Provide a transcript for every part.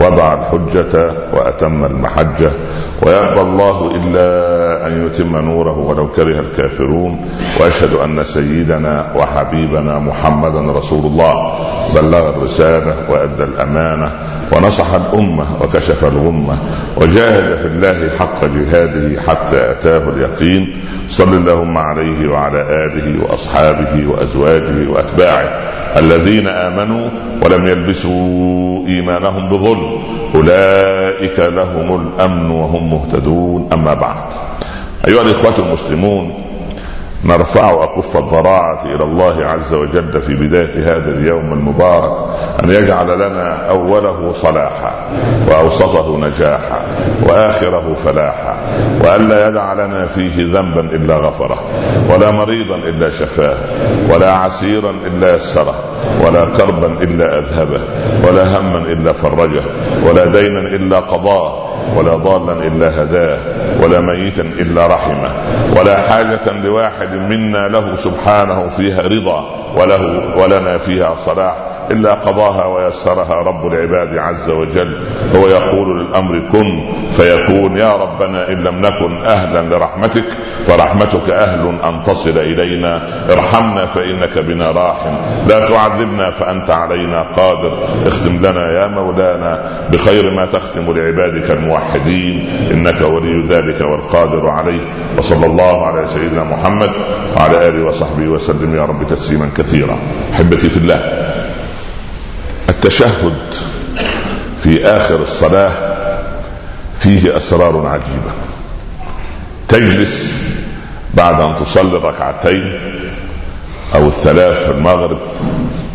وضع الحجة وأتم المحجة. ويأبى الله إلا أن يتم نوره ولو كره الكافرون. وأشهد أن سيدنا وحبيبنا محمدا رسول الله. بلغ الرسالة وأدى الأمانة. ونصح الأمة وكشف الغمة. وجاهد في الله حق جهاده حتى أتاه اليقين. صل اللهم عليه وعلى آله وأصحابه وأزواجه وأتباعه الذين آمنوا ولم يلبسوا إيمانهم بظلم. أولئك لهم الأمن وهم مهتدون. أما بعد. أيها الإخوة المسلمون نرفع أكف الضراعة إلى الله عز وجل في بداية هذا اليوم المبارك أن يجعل لنا أوله صلاحا وأوسطه نجاحا وآخره فلاحا وألا يدع لنا فيه ذنبا إلا غفره ولا مريضا إلا شفاه ولا عسيرا إلا يسره ولا كربا إلا أذهبه ولا هما إلا فرجه ولا دينا إلا قضاه ولا ضالا إلا هداه ولا ميتا إلا رحمه ولا حاجة لواحد منا له سبحانه فيها رضا وله ولنا فيها صلاح. إلا قضاها ويسرها رب العباد عز وجل. هو يقول للأمر كن فيكون يا ربنا إن لم نكن أهلا لرحمتك فرحمتك أهل أن تصل إلينا. ارحمنا فإنك بنا راحم. لا تعذبنا فأنت علينا قادر. اختم لنا يا مولانا بخير ما تختم لعبادك الموحدين. إنك ولي ذلك والقادر عليه. وصلى الله على سيدنا محمد وعلى آله وصحبه وسلم. يا رب تسليما كثيرا. أحبتي في الله التشهد في آخر الصلاة فيه أسرار عجيبة. تجلس بعد أن تصلي الركعتين أو الثلاث في المغرب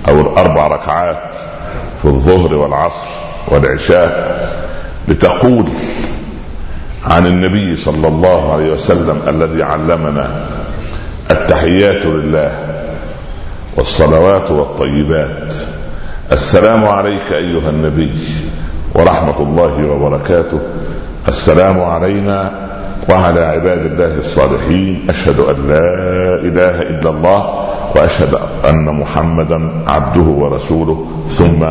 أو الأربع ركعات في الظهر والعصر والعشاء لتقول عن النبي صلى الله عليه وسلم الذي علمنا التحيات لله والصلوات والطيبات. السلام عليك أيها النبي ورحمة الله وبركاته. السلام علينا وعلى عباد الله الصالحين. أشهد أن لا إله إلا الله وأشهد أن محمدا عبده ورسوله. ثم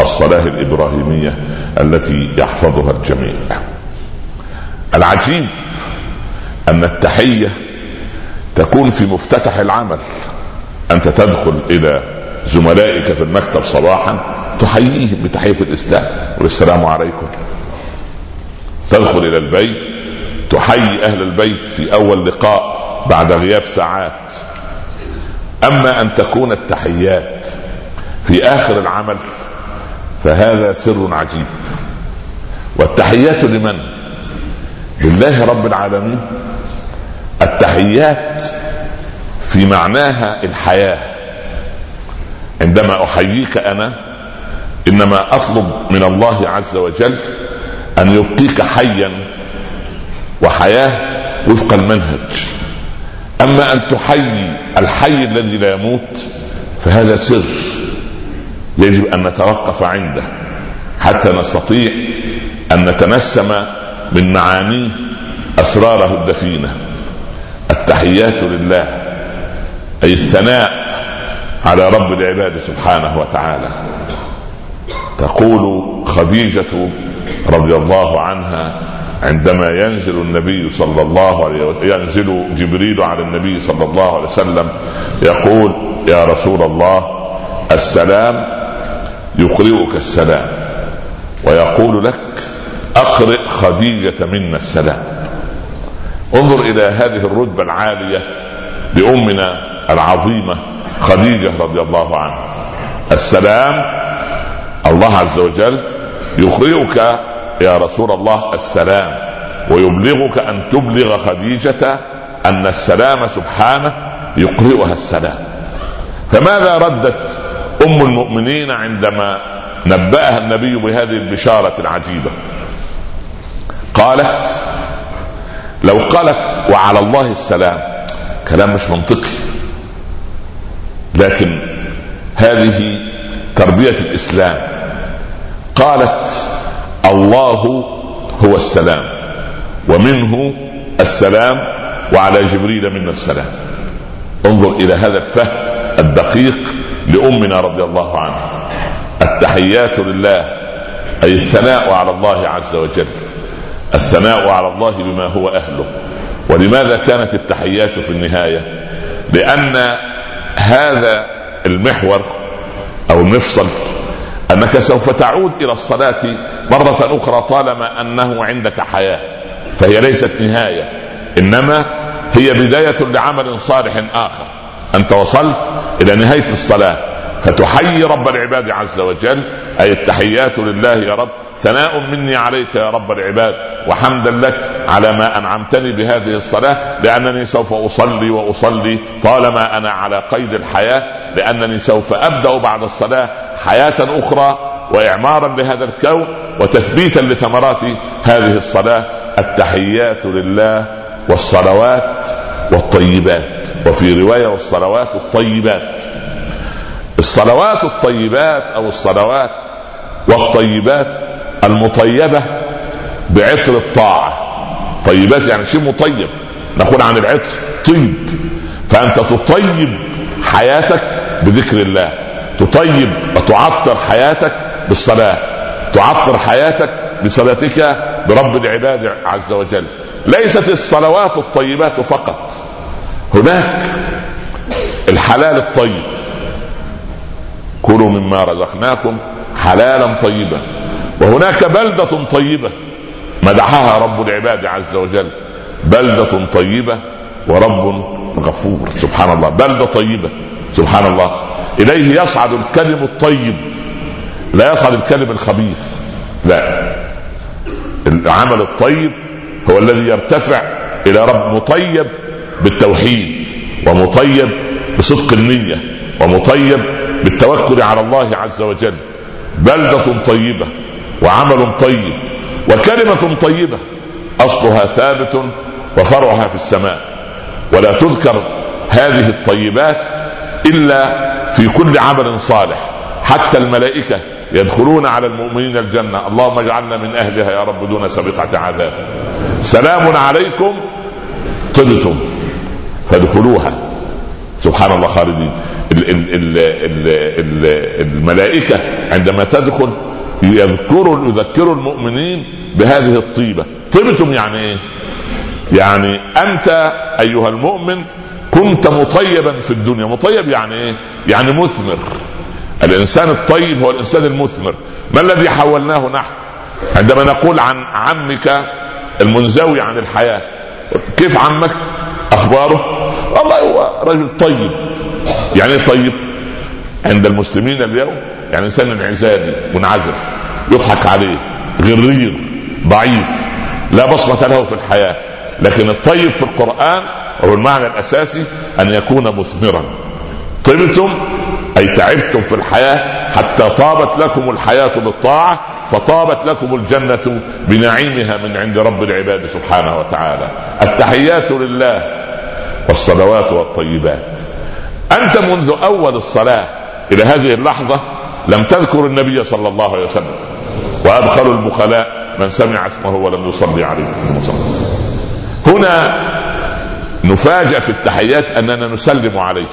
الصلاة الإبراهيمية التي يحفظها الجميع. العجيب أن التحية تكون في مفتتح العمل. أنت تدخل إلى زملائك في المكتب صباحا تحييهم بتحية الإسلام والسلام عليكم. تدخل إلى البيت تحيي أهل البيت في أول لقاء بعد غياب ساعات. أما أن تكون التحيات في آخر العمل فهذا سر عجيب. والتحيات لمن؟ لله رب العالمين. التحيات في معناها الحياة. عندما أحييك أنا إنما أطلب من الله عز وجل أن يبقيك حيا وحياة وفق المنهج. أما أن تحيي الحي الذي لا يموت فهذا سر يجب أن نتوقف عنده حتى نستطيع أن نتنسم من معانيه أسراره الدفينة. التحيات لله أي الثناء على رب العباد سبحانه وتعالى. تقول خديجة رضي الله عنها عندما ينزل النبي صلى الله عليه وسلم ينزل جبريل على النبي صلى الله عليه وسلم يقول يا رسول الله السلام يقرئك السلام ويقول لك أقرئ خديجة منا السلام. انظر إلى هذه الرتبة العالية لأمنا العظيمة خديجة رضي الله عنها. السلام. الله عز وجل يقرئك يا رسول الله السلام ويبلغك أن تبلغ خديجة أن السلام سبحانه يقرئها السلام. فماذا ردت أم المؤمنين عندما نبأها النبي بهذه البشارة العجيبة؟ قالت لو قالت وعلى الله السلام كلام مش منطقي. لكن هذه تربية الإسلام. قالت الله هو السلام ومنه السلام وعلى جبريل منا السلام. انظر إلى هذا الفهم الدقيق لأمنا رضي الله عنها التحيات لله أي الثناء على الله عز وجل. الثناء على الله بما هو أهله. ولماذا كانت التحيات في النهاية؟ لأن هذا المحور أو المفصل أنك سوف تعود إلى الصلاة مرة أخرى طالما أنه عندك حياة فهي ليست نهاية إنما هي بداية لعمل صالح آخر. أنت وصلت إلى نهاية الصلاة. فتحيي رب العباد عز وجل أي التحيات لله يا رب. ثناء مني عليك يا رب العباد وحمدا لك على ما أنعمتني بهذه الصلاة لأنني سوف أصلي وأصلي طالما أنا على قيد الحياة لأنني سوف أبدأ بعد الصلاة حياة أخرى وإعمارا لهذا الكون وتثبيتا لثمرات هذه الصلاة. التحيات لله والصلوات والطيبات. وفي رواية والصلوات الطيبات. الصلوات الطيبات أو الصلوات والطيبات المطيبة بعطر الطاعة. طيبات يعني شيء مطيب. نقول عن العطر طيب. فأنت تطيب حياتك بذكر الله. تطيب وتعطر حياتك بالصلاة. تعطر حياتك بصلاتك برب العباد عز وجل. ليست الصلوات الطيبات فقط. هناك الحلال الطيب. كلوا مما رزقناكم حلالا طيبا. وهناك بلدة طيبة مدحها رب العباد عز وجل. بلدة طيبة ورب غفور. سبحان الله. بلدة طيبة. سبحان الله. إليه يصعد الكلم الطيب. لا يصعد الكلم الخبيث. لا. العمل الطيب هو الذي يرتفع إلى رب مطيب بالتوحيد ومطيب بصدق النية ومطيب بالتوكل على الله عز وجل. بلدة طيبة وعمل طيب وكلمة طيبة. أصلها ثابت وفرعها في السماء. ولا تذكر هذه الطيبات إلا في كل عمل صالح. حتى الملائكة يدخلون على المؤمنين الجنة. اللهم اجعلنا من أهلها يا رب دون سابقة عذاب. سلام عليكم. طبتم. فادخلوها. سبحان الله خالدين. الملائكة عندما تدخل يذكروا يذكروا المؤمنين بهذه الطيبة. طيبتم يعني إيه؟ يعني أنت أيها المؤمن كنت مطيبا في الدنيا. مطيب يعني إيه؟ يعني مثمر. الإنسان الطيب هو الإنسان المثمر. ما الذي حولناه نحن؟ عندما نقول عن عمك المنزوي عن الحياة كيف عمك؟ أخباره؟ والله هو رجل طيب. يعني إيه طيب؟ عند المسلمين اليوم يعني إنسان انعزالي منعزل يضحك عليه غرير ضعيف لا بصمة له في الحياة. لكن الطيب في القرآن هو المعنى الأساسي أن يكون مثمرا. طبتم؟ أي تعبتم في الحياة حتى طابت لكم الحياة بالطاعة فطابت لكم الجنة بنعيمها من عند رب العباد سبحانه وتعالى. التحيات لله والصلوات والطيبات. أنت منذ أول الصلاة إلى هذه اللحظة لم تذكر النبي صلى الله عليه وسلم. وأدخل البخلاء من سمع اسمه ولم يصلي عليه. هنا نفاجأ في التحيات أننا نسلم عليه.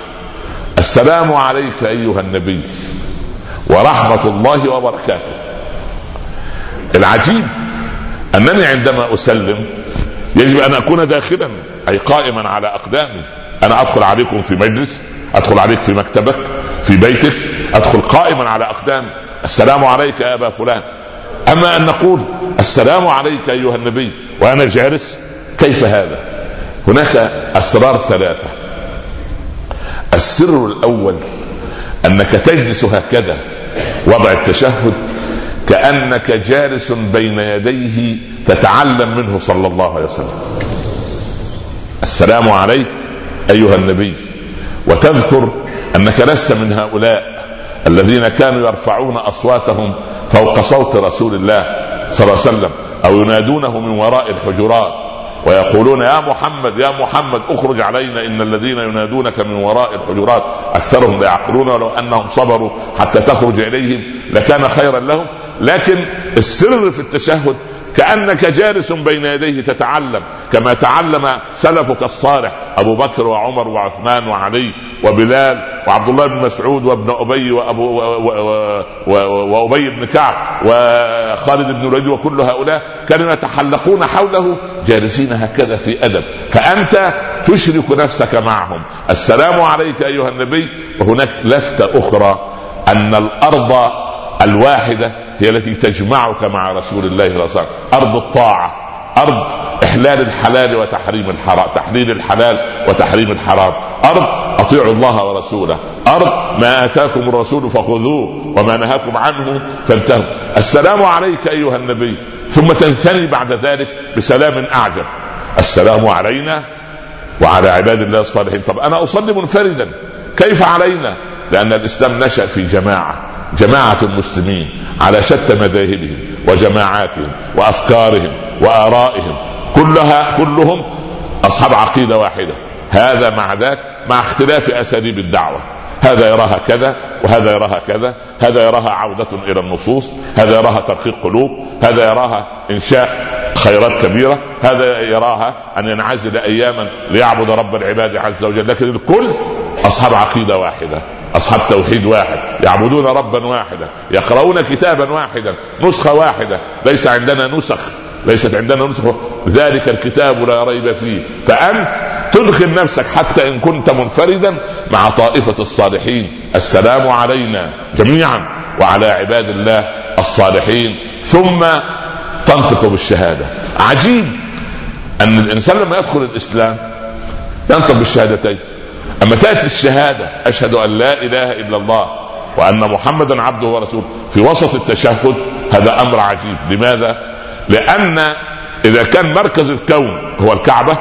السلام عليك أيها النبي ورحمة الله وبركاته. العجيب أنني عندما أسلم يجب أن أكون داخلا أي قائما على أقدامي. أنا أدخل عليكم في مجلس أدخل عليك في مكتبك في بيتك أدخل قائما على اقدامي السلام عليك يا أبا فلان. أما أن نقول السلام عليك أيها النبي وأنا جالس كيف هذا؟ هناك أسرار ثلاثة. السر الأول أنك تجلس هكذا وضع التشهد كأنك جالس بين يديه تتعلم منه صلى الله عليه وسلم. السلام عليك أيها النبي. وتذكر أنك لست من هؤلاء الذين كانوا يرفعون أصواتهم فوق صوت رسول الله صلى الله عليه وسلم أو ينادونه من وراء الحجرات ويقولون يا محمد يا محمد اخرج علينا إن الذين ينادونك من وراء الحجرات أكثرهم لا يعقلون ولو أنهم صبروا حتى تخرج إليهم لكان خيرا لهم. لكن السر في التشهد كأنك جالس بين يديه تتعلم كما تعلم سلفك الصالح أبو بكر وعمر وعثمان وعلي وبلال وعبد الله بن مسعود وابن أبي وأبو وأبي بن كعب وخالد بن الوليد وكل هؤلاء كانوا يتحلقون حوله جالسين هكذا في أدب. فأنت تشرك نفسك معهم. السلام عليك أيها النبي. وهناك لفتة أخرى. أن الأرض الواحدة هي التي تجمعك مع رسول الله صلى الله عليه وسلم. أرض الطاعة. أرض إحلال الحلال وتحريم الحرام تحليل الحلال وتحريم الحرام. أرض أطيعوا الله ورسوله. أرض ما آتاكم الرسول فخذوه وما نهاكم عنه فانتهوا. السلام عليك أيها النبي. ثم تنثني بعد ذلك بسلام أعجب. السلام علينا وعلى عباد الله الصالحين. طب أنا أصلي منفردا. كيف علينا؟ لأن الإسلام نشأ في جماعة. جماعة المسلمين على شتى مذاهبهم وجماعاتهم وأفكارهم وآرائهم كلها كلهم أصحاب عقيدة واحدة. هذا مع ذاك مع اختلاف أساليب الدعوة. هذا يراها كذا وهذا يراها كذا هذا يراها عودة إلى النصوص هذا يراها ترقيق قلوب هذا يراها إنشاء خيرات كبيرة هذا يراها أن ينعزل أياما ليعبد رب العباد عز وجل. لكن الكل أصحاب عقيدة واحدة أصحاب توحيد واحد يعبدون ربا واحدا يقرؤون كتابا واحدا نسخة واحدة ليس عندنا نسخ ليست عندنا نسخه ذلك الكتاب لا ريب فيه. فأنت تدخل نفسك حتى إن كنت منفردا مع طائفة الصالحين. السلام علينا جميعا وعلى عباد الله الصالحين. ثم تنطق بالشهادة. عجيب أن الإنسان لما يدخل الإسلام ينطق بالشهادتين. أما تأتي الشهادة أشهد أن لا إله إلا الله وأن محمدا عبده ورسوله في وسط التشهد هذا أمر عجيب. لماذا؟ لأن إذا كان مركز الكون هو الكعبة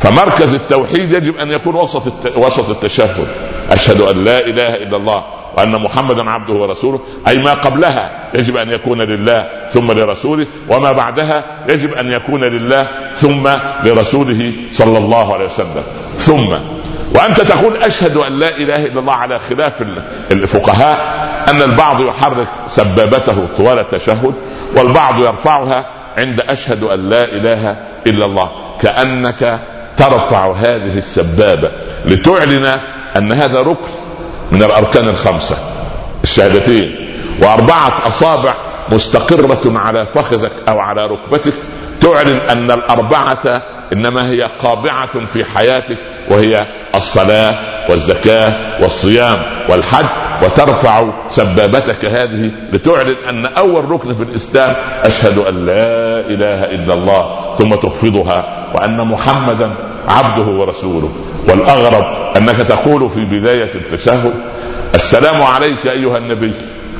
فمركز التوحيد يجب أن يكون وسط وسط التشهد. أشهد أن لا إله إلا الله وأن محمدا عبده ورسوله أي ما قبلها يجب أن يكون لله ثم لرسوله وما بعدها يجب أن يكون لله ثم لرسوله صلى الله عليه وسلم. ثم وأنت تقول أشهد أن لا إله إلا الله على خلاف الفقهاء أن البعض يحرك سبابته طوال التشهد والبعض يرفعها عند أشهد أن لا إله إلا الله. كأنك ترفع هذه السبابة لتعلن أن هذا ركن من الأركان الخمسة. الشهادتين. وأربعة أصابع مستقرة على فخذك أو على ركبتك تعلن أن الأربعة إنما هي قابعة في حياتك وهي الصلاة والزكاة والصيام والحج وترفع سبابتك هذه لتعلن أن أول ركن في الإسلام أشهد أن لا إله إلا الله ثم تخفضها وأن محمدا عبده ورسوله. والأغرب أنك تقول في بداية التشهد السلام عليك أيها النبي.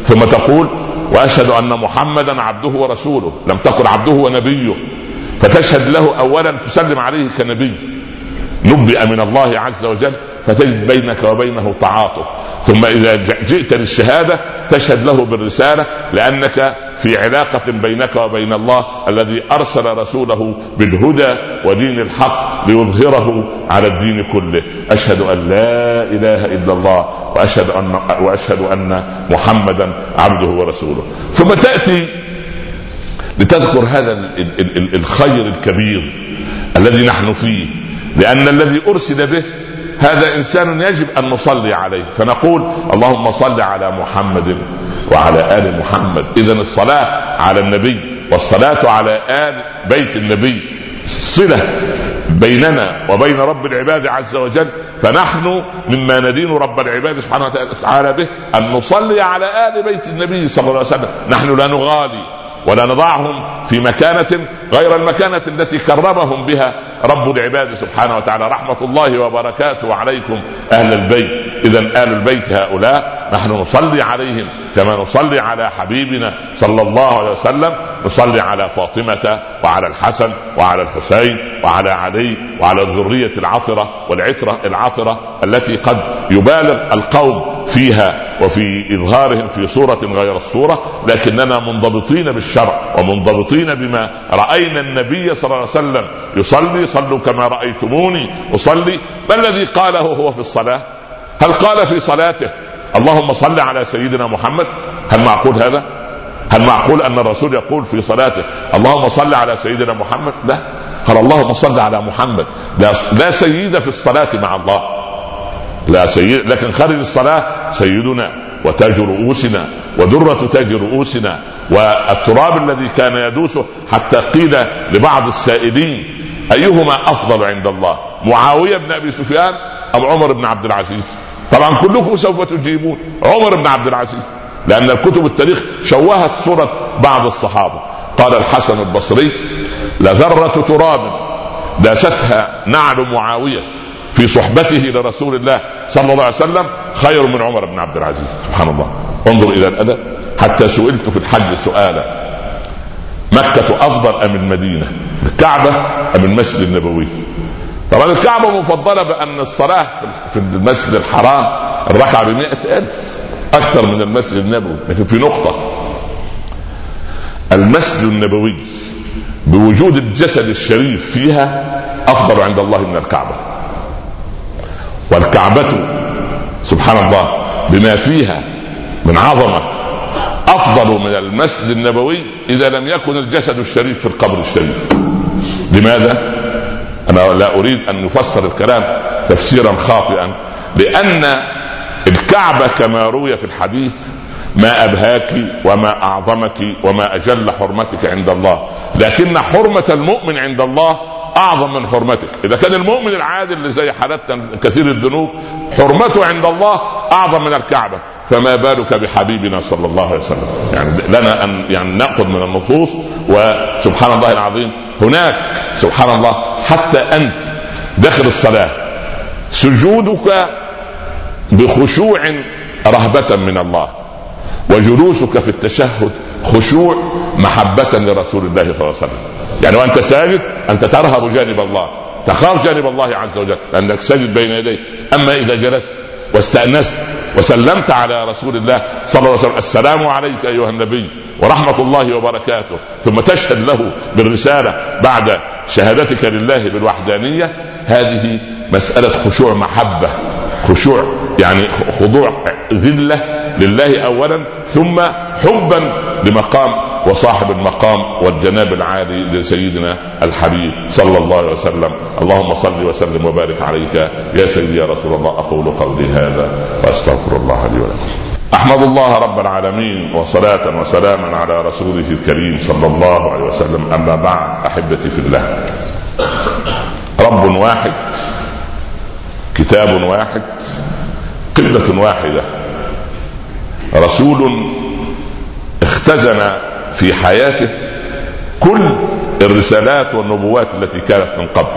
ثم تقول وأشهد أن محمدا عبده ورسوله لم تقل عبده ونبيه. فتشهد له اولا تسلم عليه كنبي. نبئ من الله عز وجل فتجد بينك وبينه تعاطف. ثم إذا جئت للشهاده تشهد له بالرسالة لأنك في علاقة بينك وبين الله الذي أرسل رسوله بالهدى ودين الحق ليظهره على الدين كله. أشهد أن لا إله إلا الله وأشهد أن وأشهد أن محمدا عبده ورسوله. ثم تأتي لتذكر هذا الخير الكبير الذي نحن فيه. لأن الذي أرسل به هذا إنسان يجب أن نصلي عليه. فنقول اللهم صل على محمد وعلى آل محمد. اذا الصلاة على النبي والصلاة على آل بيت النبي. صلة بيننا وبين رب العباد عز وجل. فنحن مما ندين رب العباد سبحانه وتعالى به أن نصلي على آل بيت النبي صلى الله عليه وسلم. نحن لا نغالي ولا نضعهم في مكانة غير المكانة التي كرمهم بها. رب العباد سبحانه وتعالى رحمة الله وبركاته عليكم أهل البيت. إذا آل البيت هؤلاء نحن نصلي عليهم كما نصلي على حبيبنا صلى الله عليه وسلم نصلي على فاطمة وعلى الحسن وعلى الحسين وعلى علي وعلى الذرية العطرة والعترة العطرة التي قد يبالغ القوم فيها وفي إظهارهم في صورة غير الصورة لكننا منضبطين بالشرع ومنضبطين بما رأينا النبي صلى الله عليه وسلم يصلي صلوا كما رأيتموني أصلي. ما الذي قاله هو في الصلاة؟ هل قال في صلاته اللهم صل على سيدنا محمد. هل معقول هذا؟ هل معقول أن الرسول يقول في صلاته اللهم صل على سيدنا محمد؟ لا. قال اللهم صل على محمد. لا, لا سيد في الصلاة مع الله. لا سيد لكن خارج الصلاة سيدنا وتاج رؤوسنا ودرة تاج رؤوسنا والتراب الذي كان يدوسه حتى قيل لبعض السائلين أيهما أفضل عند الله؟ معاوية بن أبي سفيان أم عمر بن عبد العزيز؟ طبعا كلكم سوف تجيبون. عمر بن عبد العزيز لأن الكتب التاريخ شوهت صورة بعض الصحابة. قال الحسن البصري لذره تراب داستها نعل معاوية في صحبته لرسول الله صلى الله عليه وسلم خير من عمر بن عبد العزيز. سبحان الله. انظر إلى الأدب. حتى سئلت في الحج سؤالا. مكة أفضل أم المدينة؟ الكعبة أم المسجد النبوي؟ طبعا الكعبة مفضلة بأن الصلاة في المسجد الحرام الركعة بمئة ألف أكثر من المسجد النبوي. لكن في نقطة المسجد النبوي بوجود الجسد الشريف فيها أفضل عند الله من الكعبة. والكعبة سبحان الله بما فيها من عظمة أفضل من المسجد النبوي إذا لم يكن الجسد الشريف في القبر الشريف. لماذا؟ أنا لا أريد أن نفسر الكلام تفسيرا خاطئا لأن الكعبه كما روي في الحديث ما أبهاك وما أعظمك وما أجل حرمتك عند الله. لكن حرمة المؤمن عند الله أعظم من حرمتك. إذا كان المؤمن العادل اللي زي حالتنا كثير الذنوب حرمته عند الله أعظم من الكعبة. فما بالك بحبيبنا صلى الله عليه وسلم؟ يعني لنا أن يعني نأخذ من النصوص وسبحان الله العظيم هناك سبحان الله حتى أنت داخل الصلاة سجودك بخشوع رهبة من الله. وجلوسك في التشهد خشوع محبة لرسول الله صلى الله عليه وسلم. يعني وأنت ساجد أنت ترهب جانب الله تخاف جانب الله عز وجل لأنك ساجد بين يديه أما إذا جلست واستأنست وسلمت على رسول الله صلى الله عليه وسلم السلام عليك أيها النبي ورحمة الله وبركاته ثم تشهد له بالرسالة بعد شهادتك لله بالوحدانية هذه مسألة خشوع محبة خشوع يعني خضوع ذلة لله أولا ثم حبا لمقام وصاحب المقام والجناب العالي لسيدنا الحبيب صلى الله عليه وسلم. اللهم صل وسلم وبارك عليك يا سيدي يا رسول الله. أقول قولي هذا وأستغفر الله لي ولكم. أحمد الله رب العالمين وصلاة وسلاما على رسوله الكريم صلى الله عليه وسلم. أما بعد أحبتي في الله رب واحد كتاب واحد قبلة واحدة. رسول اختزن في حياته كل الرسالات والنبوات التي كانت من قبل.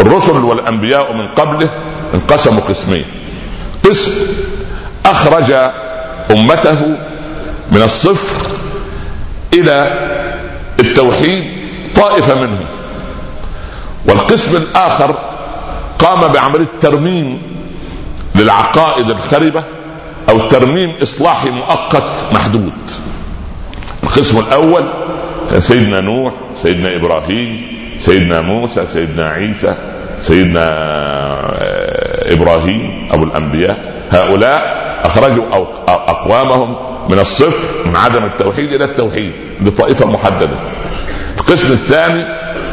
الرسل والأنبياء من قبله انقسموا قسمين. قسم أخرج أمته من الصفر إلى التوحيد طائفة منهم. والقسم الآخر قام بعمليه ترميم للعقائد الخربة أو ترميم اصلاحي مؤقت محدود. القسم الأول كان سيدنا نوح سيدنا إبراهيم سيدنا موسى سيدنا عيسى سيدنا آه، إبراهيم أبو الأنبياء. هؤلاء أخرجوا أقوامهم من الصفر من عدم التوحيد إلى التوحيد لطائفه محددة. القسم الثاني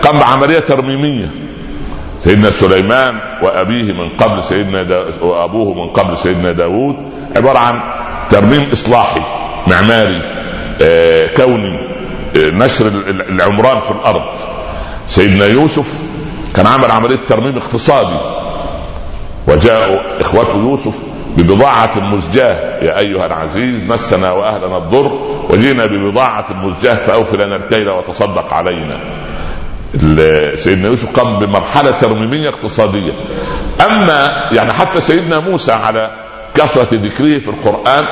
قام بعمليه ترميمية. سيدنا سليمان وأبيه من قبل سيدنا دا وأبوه من قبل سيدنا داود عبارة عن ترميم إصلاحي معماري آه كوني آه نشر العمران في الأرض. سيدنا يوسف كان عمل عملية ترميم اقتصادي. وجاء إخوته يوسف ببضاعة مزجاة يا أيها العزيز مسنا وأهلنا الضر وجينا ببضاعة مزجاة فأوفي لنا الكيل وتصدق علينا. سيدنا يوسف قام بمرحلة ترميمية اقتصادية. أما يعني حتى سيدنا موسى على كثرة ذكره في القرآن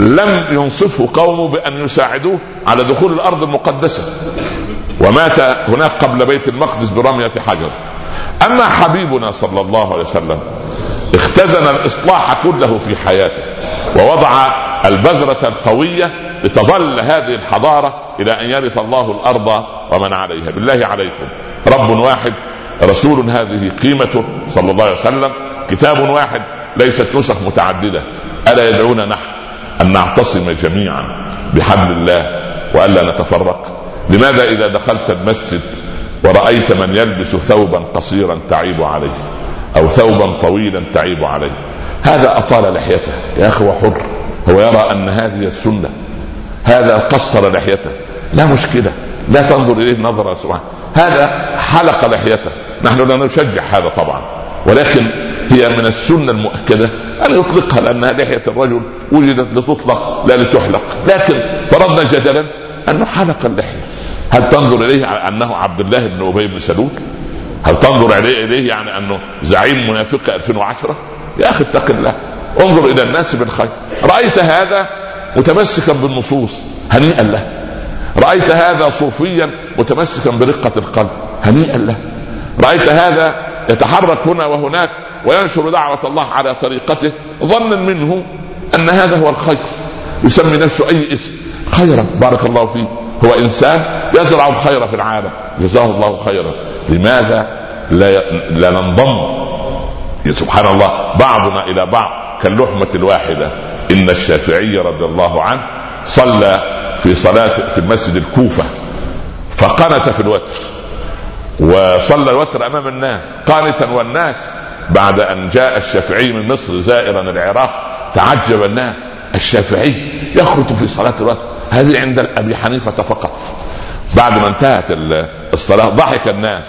لم ينصفه قومه بأن يساعدوه على دخول الأرض المقدسة. ومات هناك قبل بيت المقدس برمية حجر. أما حبيبنا صلى الله عليه وسلم اختزن الإصلاح كله في حياته ووضع البذرة القوية لتظل هذه الحضارة إلى أن يرث الله الأرض ومن عليها. بالله عليكم. رب واحد رسول هذه قيمته صلى الله عليه وسلم. كتاب واحد ليست نسخ متعددة. ألا يدعونا نحن أن نعتصم جميعا بحبل الله وألا نتفرق. لماذا إذا دخلت المسجد ورأيت من يلبس ثوبا قصيرا تعيب عليه أو ثوبا طويلا تعيب عليه؟ هذا أطال لحيته. يا أخي حر هو يرى أن هذه السنة هذا قصر لحيته. لا مشكلة. لا تنظر إليه نظرة سبحانه. هذا حلق لحيته. نحن لا نشجع هذا طبعا. ولكن هي من السنة المؤكدة أن يطلقها لأنها لحية الرجل وجدت لتطلق لا لتحلق. لكن فرضنا جدلا أنه حلق اللحية. هل تنظر إليه أنه عبد الله بن أبي بن سلول؟ هل تنظر إليه يعني أنه زعيم منافق 2010 يا أخي اتق الله. انظر إلى الناس بالخير. رأيت هذا متمسكا بالنصوص هنيئا له. رأيت هذا صوفيا متمسكا برقة القلب. هنيئا له. رأيت هذا يتحرك هنا وهناك وينشر دعوة الله على طريقته. ظنا منه أن هذا هو الخير. يسمي نفسه أي اسم. خيرا. بارك الله فيه هو إنسان يزرع الخير في العالم. جزاه الله خيرا. لماذا لا لا ننضم؟ سبحان الله بعضنا إلى بعض كاللحمة الواحدة. إن الشافعي رضي الله عنه صلى في صلاة في المسجد الكوفة فقنت في الوتر وصلى الوتر أمام الناس قانتا والناس بعد أن جاء الشافعي من مصر زائرا العراق تعجب الناس الشافعي يخرج في صلاة الوتر هذه عند أبي حنيفة فقط. بعد ما انتهت الصلاة ضحك الناس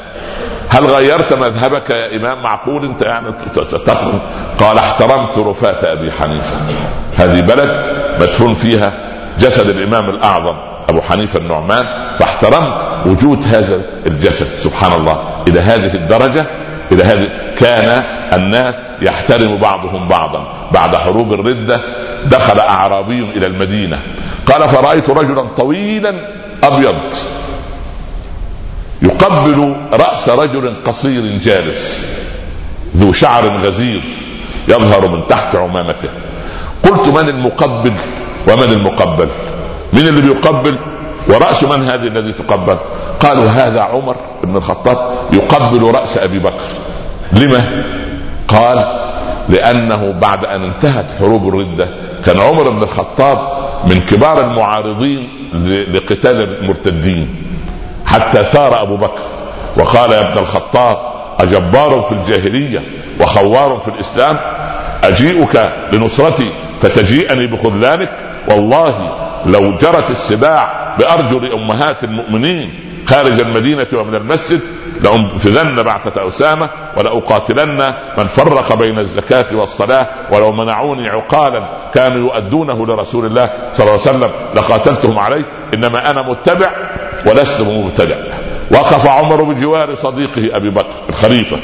هل غيرت مذهبك يا إمام معقول؟ أنت يعني قال احترمت رفاة أبي حنيفة هذه بلد مدفون فيها جسد الإمام الأعظم أبو حنيفة النعمان فاحترمت وجود هذا الجسد سبحان الله إلى هذه الدرجة إلى هذه كان الناس يحترم بعضهم بعضا. بعد حروب الردة دخل أعرابي إلى المدينة. قال فرأيت رجلا طويلا أبيض يقبل رأس رجل قصير جالس ذو شعر غزير يظهر من تحت عمامته. قلت من المقبل؟ ومن المقبل؟ من اللي بيقبل ورأس من هذه الذي تقبل؟ قالوا هذا عمر بن الخطاب يقبل رأس أبي بكر. لما؟ قال لأنه بعد أن انتهت حروب الردة كان عمر بن الخطاب من كبار المعارضين لقتال المرتدين حتى ثار أبو بكر. وقال يا ابن الخطاب أجبار في الجاهلية وخوار في الإسلام أجيئك لنصرتي فتجيئني بخذلانك والله لو جرت السباع بأرجل أمهات المؤمنين خارج المدينة ومن المسجد لأنفذن بعثة أسامة ولأقاتلن من فرق بين الزكاة والصلاة ولو منعوني عقالا كانوا يؤدونه لرسول الله صلى الله عليه وسلم. لقاتلتهم عليه إنما أنا متبع ولست مبتدع. وقف عمر بجوار صديقه أبي بكر الخليفة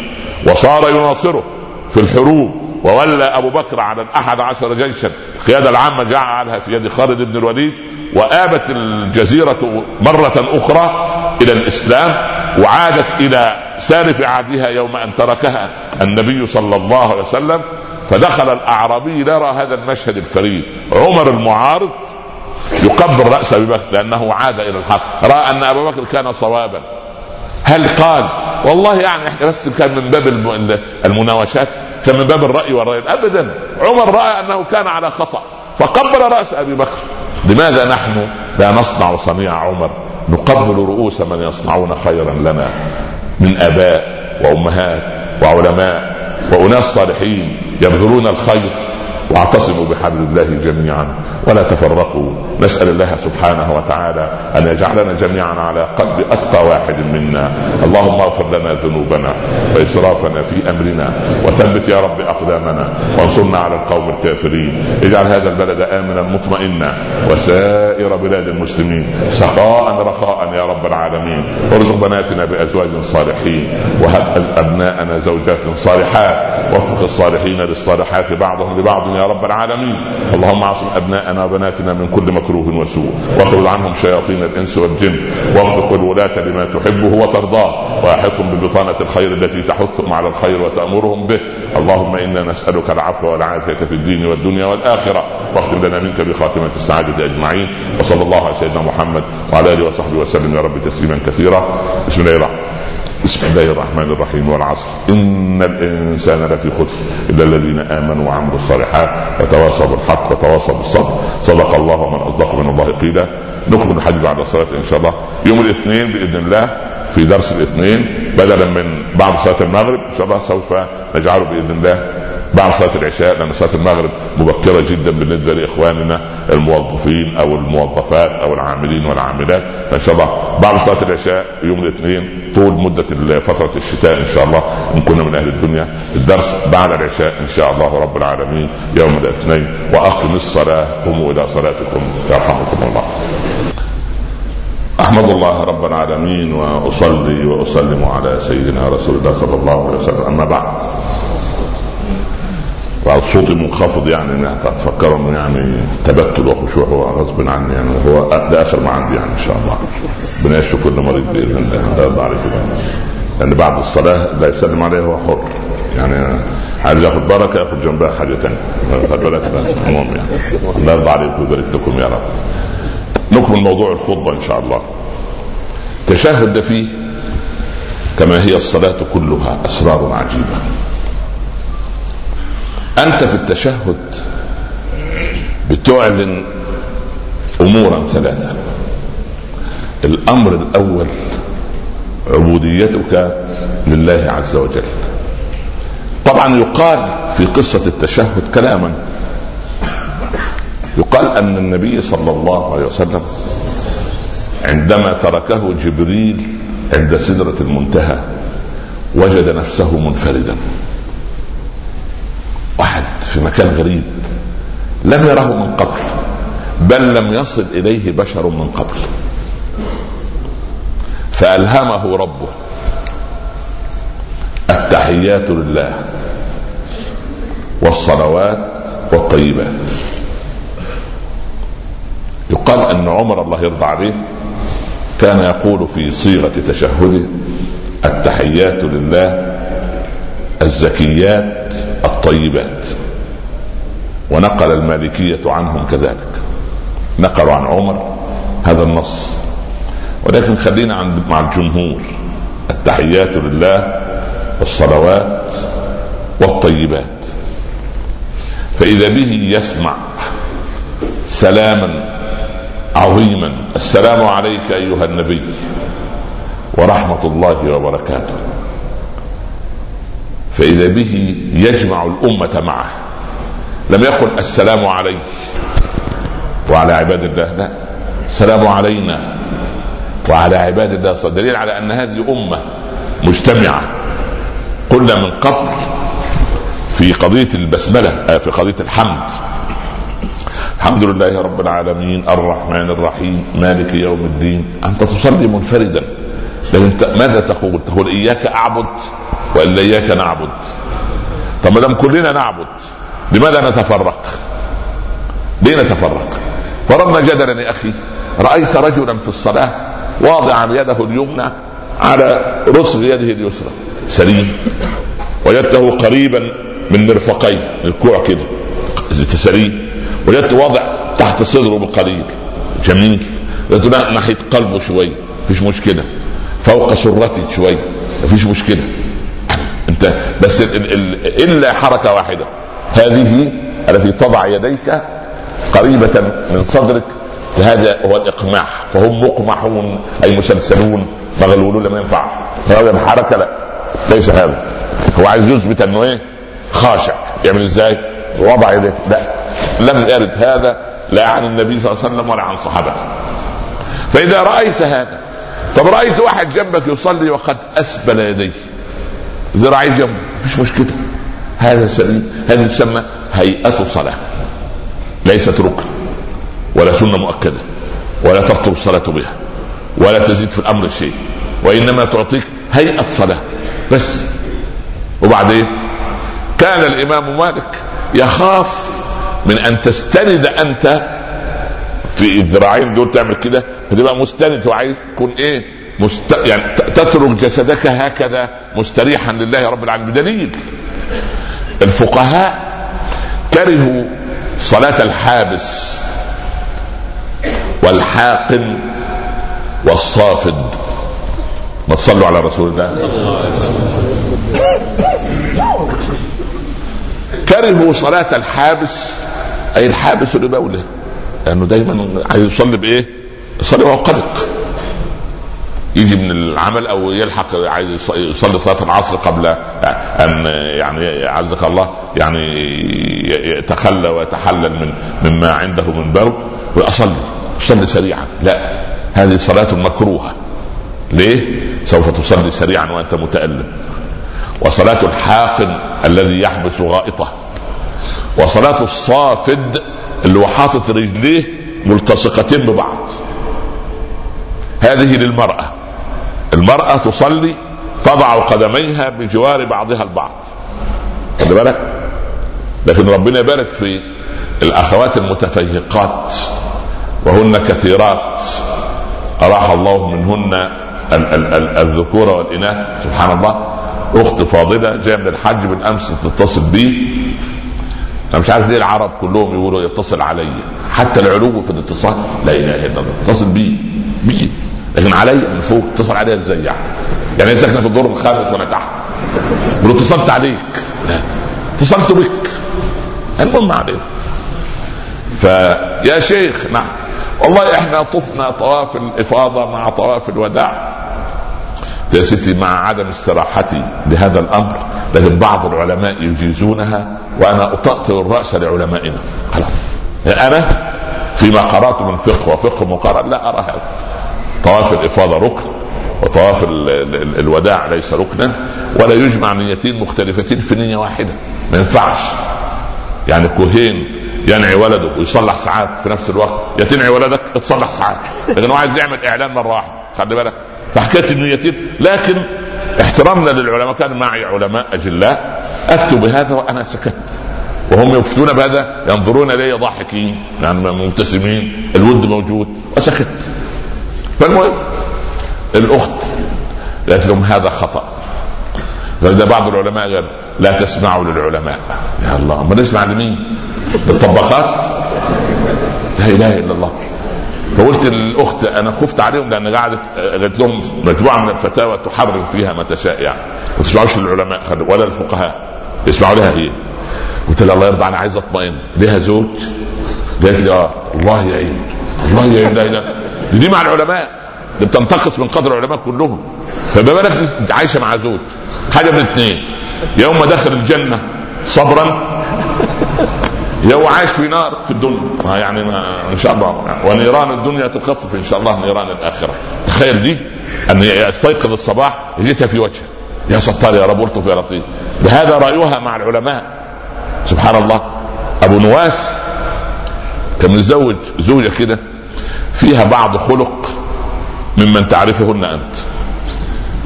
وصار يناصره في الحروب وولى أبو بكر على الأحد عشر جيشا. القياده العامة جعلها في يد خالد بن الوليد وآبت الجزيرة مرة أخرى إلى الإسلام وعادت إلى سالف عهدها يوم أن تركها النبي صلى الله عليه وسلم. فدخل الأعرابي يرى هذا المشهد الفريد. عمر المعارض يقبل رأس أبي بكر لأنه عاد إلى الحق. رأى أن أبا بكر كان صوابا. هل قال؟ والله يعني إحنا بس كان من باب المناوشات. كان من باب الرأي والرأي. ابدا. عمر رأى أنه كان على خطأ فقبل رأس أبي بكر. لماذا نحن لا نصنع صنيع عمر؟ نقبل رؤوس من يصنعون خيرا لنا من آباء وأمهات وعلماء وأناس صالحين يبذلون الخير. واعتصموا بحبل الله جميعا ولا تفرقوا. نسأل الله سبحانه وتعالى أن يجعلنا جميعا على قلب اتقى واحد منا. اللهم اغفر لنا ذنوبنا وإسرافنا في أمرنا وثبت يا رب أقدامنا وانصرنا على القوم الكافرين. اجعل هذا البلد امنا مطمئنا وسائر بلاد المسلمين سخاء رخاء يا رب العالمين. وارزق بناتنا بأزواج صالحين وهب ابناءنا زوجات صالحات وفق الصالحين للصالحات بعضهم لبعض يا رب العالمين. اللهم أعصم أبناءنا وبناتنا من كل مكروه وسوء. واطرد عنهم شياطين الإنس والجن. ووفق الولاة لما تحبه وترضاه. واحطهم ببطانة الخير التي تحثهم على الخير وتأمرهم به. اللهم إنا نسألك العفو والعافية في الدين والدنيا والآخرة. واختم لنا منك بخاتمة السعادة أجمعين. وصلى الله على سيدنا محمد وعلى آله وصحبه وسلم. يا رب تسليما كثيرا. بسم الله الرحمن بسم الله الرحمن الرحيم والعصر. إن الإنسان لفي خسر إلا الذين آمنوا وعملوا الصالحات. وتواصوا بالحق وتواصوا بالصبر. صدق الله ومن أصدق من الله قيلا. نكمل الحديث بعد الصلاة إن شاء الله. يوم الاثنين بإذن الله في درس الاثنين بدلا من بعد صلاة المغرب إن شاء الله سوف نجعله بإذن الله. بعد صلاة العشاء لأن صلاة المغرب مبكرة جدا بالنسبة لإخواننا الموظفين أو الموظفات أو العاملين والعاملات. فان شاء الله بعد صلاة العشاء يوم الاثنين طول مدة فترة الشتاء إن شاء الله إن كنا من أهل الدنيا. الدرس بعد العشاء إن شاء الله رب العالمين يوم الاثنين. وأقم الصلاة قوموا إلى صلاتكم. يرحمكم الله. أحمد الله رب العالمين وأصلي وأسلم على سيدنا رسول الله صلى الله عليه وسلم. أما بعد. وعلى صوتي منخفض يعني ان تفكروا انه يعني تبتل وخشوع هو غصب عني يعني هو ده آخر ما عندي يعني إن شاء الله. ربنا يشفي كل مريض بإذن الله. يرضى عليك لأن بعد الصلاة لا يسلم عليه هو حر. يعني عايز ياخذ بركة ياخذ جنبها حاجة ثانية خد بالك المهم يعني. الله يرضى عليكم ويبارك لكم يا رب. نكمل موضوع الخطبة إن شاء الله. تشهد ده فيه كما هي الصلاة كلها أسرار عجيبة. أنت في التشهد بتعلن امورا ثلاثة. الأمر الأول عبوديتك لله عز وجل. طبعا يقال في قصة التشهد كلاما. يقال أن النبي صلى الله عليه وسلم عندما تركه جبريل عند سدرة المنتهى وجد نفسه منفردا. واحد في مكان غريب لم يره من قبل بل لم يصل إليه بشر من قبل. فألهمه ربه التحيات لله والصلوات والطيبات. يقال أن عمر الله يرضى عليه كان يقول في صيغة تشهده التحيات لله الزكيات الطيبات ونقل المالكية عنهم كذلك. نقلوا عن عمر هذا النص. ولكن خلينا عند مع الجمهور. التحيات لله والصلوات والطيبات. فإذا به يسمع سلاما عظيما. السلام عليك أيها النبي ورحمة الله وبركاته. فإذا به يجمع الأمة معه. لم يقل السلام عليك وعلى عباد الله لا. السلام علينا وعلى عباد الله دليل على أن هذه أمة مجتمعة. قلنا من قبل في قضية البسملة آه، في قضية الحمد. الحمد لله رب العالمين الرحمن الرحيم مالك يوم الدين. أنت تصلي منفردا. لكن ماذا تقول؟ تقول إياك أعبد. والا إياك نعبد. طب ما دام كلنا نعبد لماذا نتفرق؟ ليه نتفرق؟ فرضنا جدلا يا أخي رأيت رجلا في الصلاة واضعا يده اليمنى على رسغ يده اليسرى سليم وجدته قريبا من مرفقيه الكوع كده سليم وجدته وضع تحت صدره بقليل جميل. وجدته ناحية قلبه شوي مفيش مشكلة. فوق سرته شوي مفيش مشكلة. بس ال ال إلا حركة واحدة. هذه التي تضع يديك قريبة من صدرك هذا هو الاقماع فهم مقمحون أي مسلسلون مغلولون لم ينفع. هذا الحركة لا ليس هذا. هو عايز يثبت أنه إيه؟ خاشع. يعمل إزاي؟ وضع يديه. لا. لم يرد هذا لا عن النبي صلى الله عليه وسلم ولا عن صحابته فإذا رأيت هذا طب رأيت واحد جنبك يصلي وقد أسبل يديه. ذراعي جنبه مفيش مشكلة. هذا سليم هذه تسمى هيئة صلاة ليست ركن ولا سنة مؤكدة ولا تبطل الصلاة بها ولا تزيد في الأمر شيء وإنما تعطيك هيئة صلاة بس. وبعدين كان الإمام مالك يخاف من أن تستند أنت في الذراعين دول تعمل كده فتبقى مستند وعايز تكون إيه؟ مست... يعني تترك جسدك هكذا مستريحا لله رب العالمين. بدليل الفقهاء كرهوا صلاة الحابس والحاقن والصافد. ما تصلوا على رسول الله. كرهوا صلاة الحابس أي الحابس لبوله لأنه دايما عايز يصلي بإيه؟ يصلي وهو قلق يجي من العمل أو يلحق عايز يصلي صلاة العصر قبل ان يعني عزك الله يعني يتخلى ويتحلل من مما عنده من برد ويصلي صلي سريعا. لا هذه صلاة مكروهة. ليه؟ سوف تصلي سريعا وأنت متألم. وصلاة الحاقن الذي يحبس غائطة. وصلاة الصافد اللي هو حاطط رجليه ملتصقتين ببعض. هذه للمرأة. المرأة تصلي تضع قدميها بجوار بعضها البعض. خد بالك؟ لكن ربنا يبارك في الأخوات المتفيهقات وهن كثيرات. أراح الله منهن الذكور والإناث. سبحان الله. أخت فاضلة جاية من الحج بالأمس تتصل بي. أنا مش عارف ليه العرب كلهم يقولوا يتصل علي. حتى العلو في الاتصال. لا إله إلا الله. اتصل بي. لكن علي من فوق اتصل عليها إزاي يعني؟ يعني هي ساكنه في الدور الخامس ولا تحت. اتصلت عليك. اتصلت بك. المهم عليك. فيا شيخ نعم. والله إحنا طفنا طواف الإفاضة مع طواف الوداع. يا ستي مع عدم استراحتي بهذا الأمر لكن بعض العلماء يجيزونها وأنا أطأطئ الرأس لعلمائنا. خلاص. أنا فيما قرأت من فقه وفقه مقارن لا أرى هذا. طواف الإفاضة ركن وطواف الوداع ليس ركنا ولا يجمع نيتين مختلفتين في نية واحدة. ما ينفعش. يعني كوهين ينعي ولده ويصلح ساعات في نفس الوقت. يا تنعي ولدك تصلح ساعات. لكن هو عايز يعمل إعلان مرة واحدة. خلي بالك. فحكاية النيتين لكن احترامنا للعلماء كان معي علماء أجلاء أفتوا بهذا وأنا سكت. وهم يفتون بهذا ينظرون إلي ضاحكين يعني مبتسمين الود موجود وسكت. فالمهم الأخت قالت لهم هذا خطأ. فإذا بعض العلماء قال لا تسمعوا للعلماء. يا الله ما نسمع لمين؟ للطباخات لا إله إلا الله. فقلت للأخت أنا خفت عليهم لأن قعدت قالت لهم مجموعة من الفتاوى تحرم فيها ما تشاء يعني. ما تسمعوش للعلماء ولا الفقهاء. اسمعوا لها هي. قلت لها الله يرضى أنا عايز أطمئن. لها زوج؟ قالت لي آه الله يعين الله يعين لا إله دي مع العلماء دي بتنتقص من قدر العلماء كلهم. فما بالك عايشة مع زوج حاجة من اثنين يوم ما دخل الجنة صبرا يوم عايش في نار في الدنيا. ما يعني ما إن شاء الله. ونيران الدنيا تخفف إن شاء الله نيران الآخرة. تخيل دي أن يستيقظ الصباح يجيتها في وجهه. يا ستار يا رب الطف يا لطيف. بهذا رأيها مع العلماء. سبحان الله. أبو نواس كان متزوج زوجة كده. فيها بعض خلق ممن تعرفهن أنت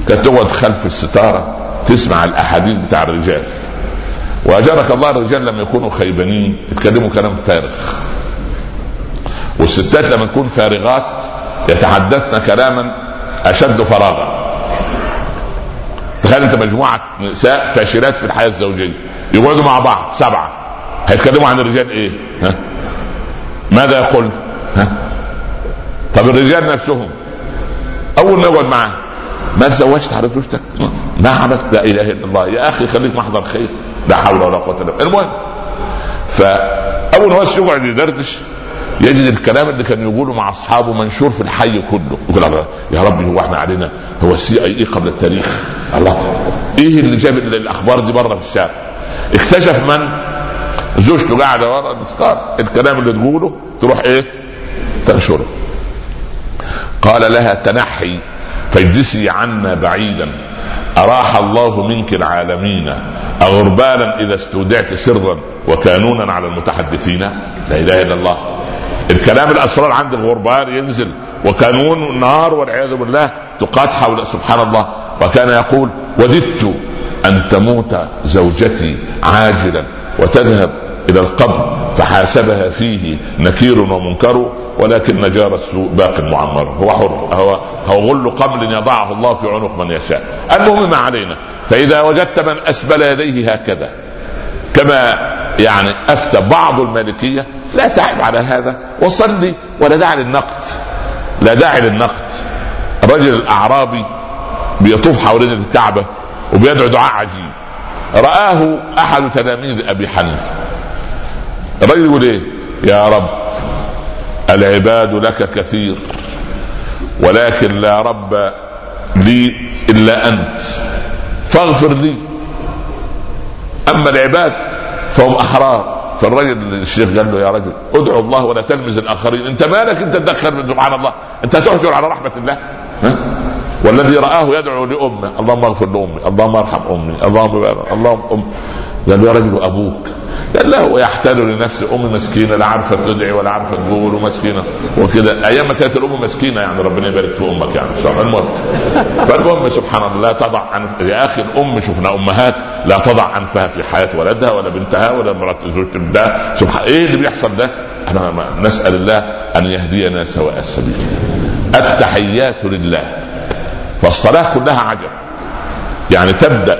كانت تقعد خلف الستارة تسمع الأحاديث بتاع الرجال وأجرك الله الرجال لما يكونوا خيبانين يتكلموا كلام فارغ والستات لما تكون فارغات يتحدثن كلاما أشد فراغا تخيل أنت مجموعة نساء فاشلات في الحياة الزوجية يقعدوا مع بعض سبعة هيتكلموا عن الرجال إيه؟ ها؟ ماذا يقول؟ ها؟ طب الرجال نفسهم أول ما يقعد معاه ما تزوجت على زوجتك ما عملت لا إله إلا الله. يا أخي خليك محضر خير لا حول ولا قوة إلا بالله. المهم فأول ما يقعد يدردش يجد الكلام اللي كان يقوله مع أصحابه منشور في الحي كله. يقول يا ربي هو إحنا علينا هو ال CIA قبل التاريخ. الله إيه اللي جاب الأخبار دي بره في الشارع؟ اكتشف من؟ زوجته قاعدة ورا الستار الكلام اللي تقوله تروح إيه؟ تنشره. قال لها تنحي فاجلسي عنا بعيدا. أراح الله منك العالمين. أغربالا إذا استودعت سرا وكانونا على المتحدثين. لا إله إلا الله. الكلام الأسرار عند الغربان ينزل. وكانون نار والعياذ بالله تقاد حول سبحان الله. وكان يقول وددت أن تموت زوجتي عاجلا وتذهب إلى القبر فحاسبها فيه نكير ومنكر ولكن نجار السوء باق معمر. هو حر هو هو غل قبل يضعه الله في عنق من يشاء. المهم ما علينا. فإذا وجدت من أسبل يديه هكذا كما يعني أفتى بعض المالكية لا تعب على هذا وصلي ولا داعي للنقد لا داعي للنقد الرجل الاعرابي بيطوف حوالين الكعبة وبيدعو دعاء عجيب. رآه أحد تلاميذ أبي حنيفة. الرجل يقول إيه يا رب العباد لك كثير ولكن لا رب لي إلا أنت فاغفر لي. أما العباد فهم أحرار. فالرجل الشيخ قال له يا رجل ادعو الله ولا تلمز الآخرين. أنت مالك؟ أنت تدخل سبحان الله. أنت تحجر على رحمة الله. ها؟ والذي رآه يدعو لأمه. اللهم اغفر لأمي. اللهم ارحم أمي. اللهم بارك اللهم أم. قال يا رجل أبوك. قال لا هو يحتال لنفسه أمي مسكينة لا عارفة تدعي ولا عارفة تقول ومسكينة وكذا أيام ما كانت الأم مسكينة يعني ربنا يبارك في أمك يعني إن شاء الله. المهم فالأم سبحان الله لا تضع عن يا أخي الأم شفنا أمهات لا تضع أنفها في حياة ولدها ولا بنتها ولا مرات زوجة بنتها سبحان إيه اللي بيحصل ده؟ إحنا نسأل الله أن يهدينا سواء السبيل. التحيات لله. والصلاة كلها عجب. يعني تبدأ